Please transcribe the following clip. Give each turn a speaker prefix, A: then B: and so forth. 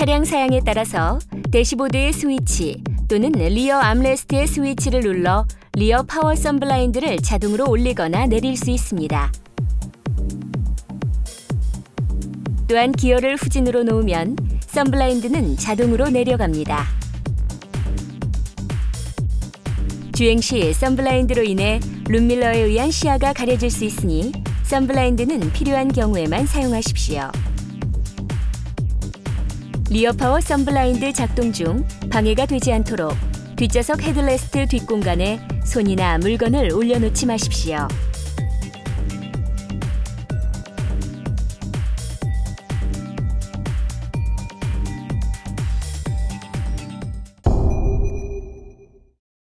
A: 차량 사양에 따라서 대시보드의 스위치 또는 rear armrest의 스위치를 눌러 rear power sunblind를 자동으로 올리거나 내릴 수 있습니다. 또한 기어를 후진으로 놓으면 sunblind는 자동으로 내려갑니다. 주행 시 sunblind로 인해 룸미러에 의한 시야가 가려질 수 있으니 sunblind는 필요한 경우에만 사용하십시오. rear power sunblind 작동 중 방해가 되지 않도록 뒷좌석 헤드레스트 뒷공간에 손이나 물건을 올려놓지 마십시오.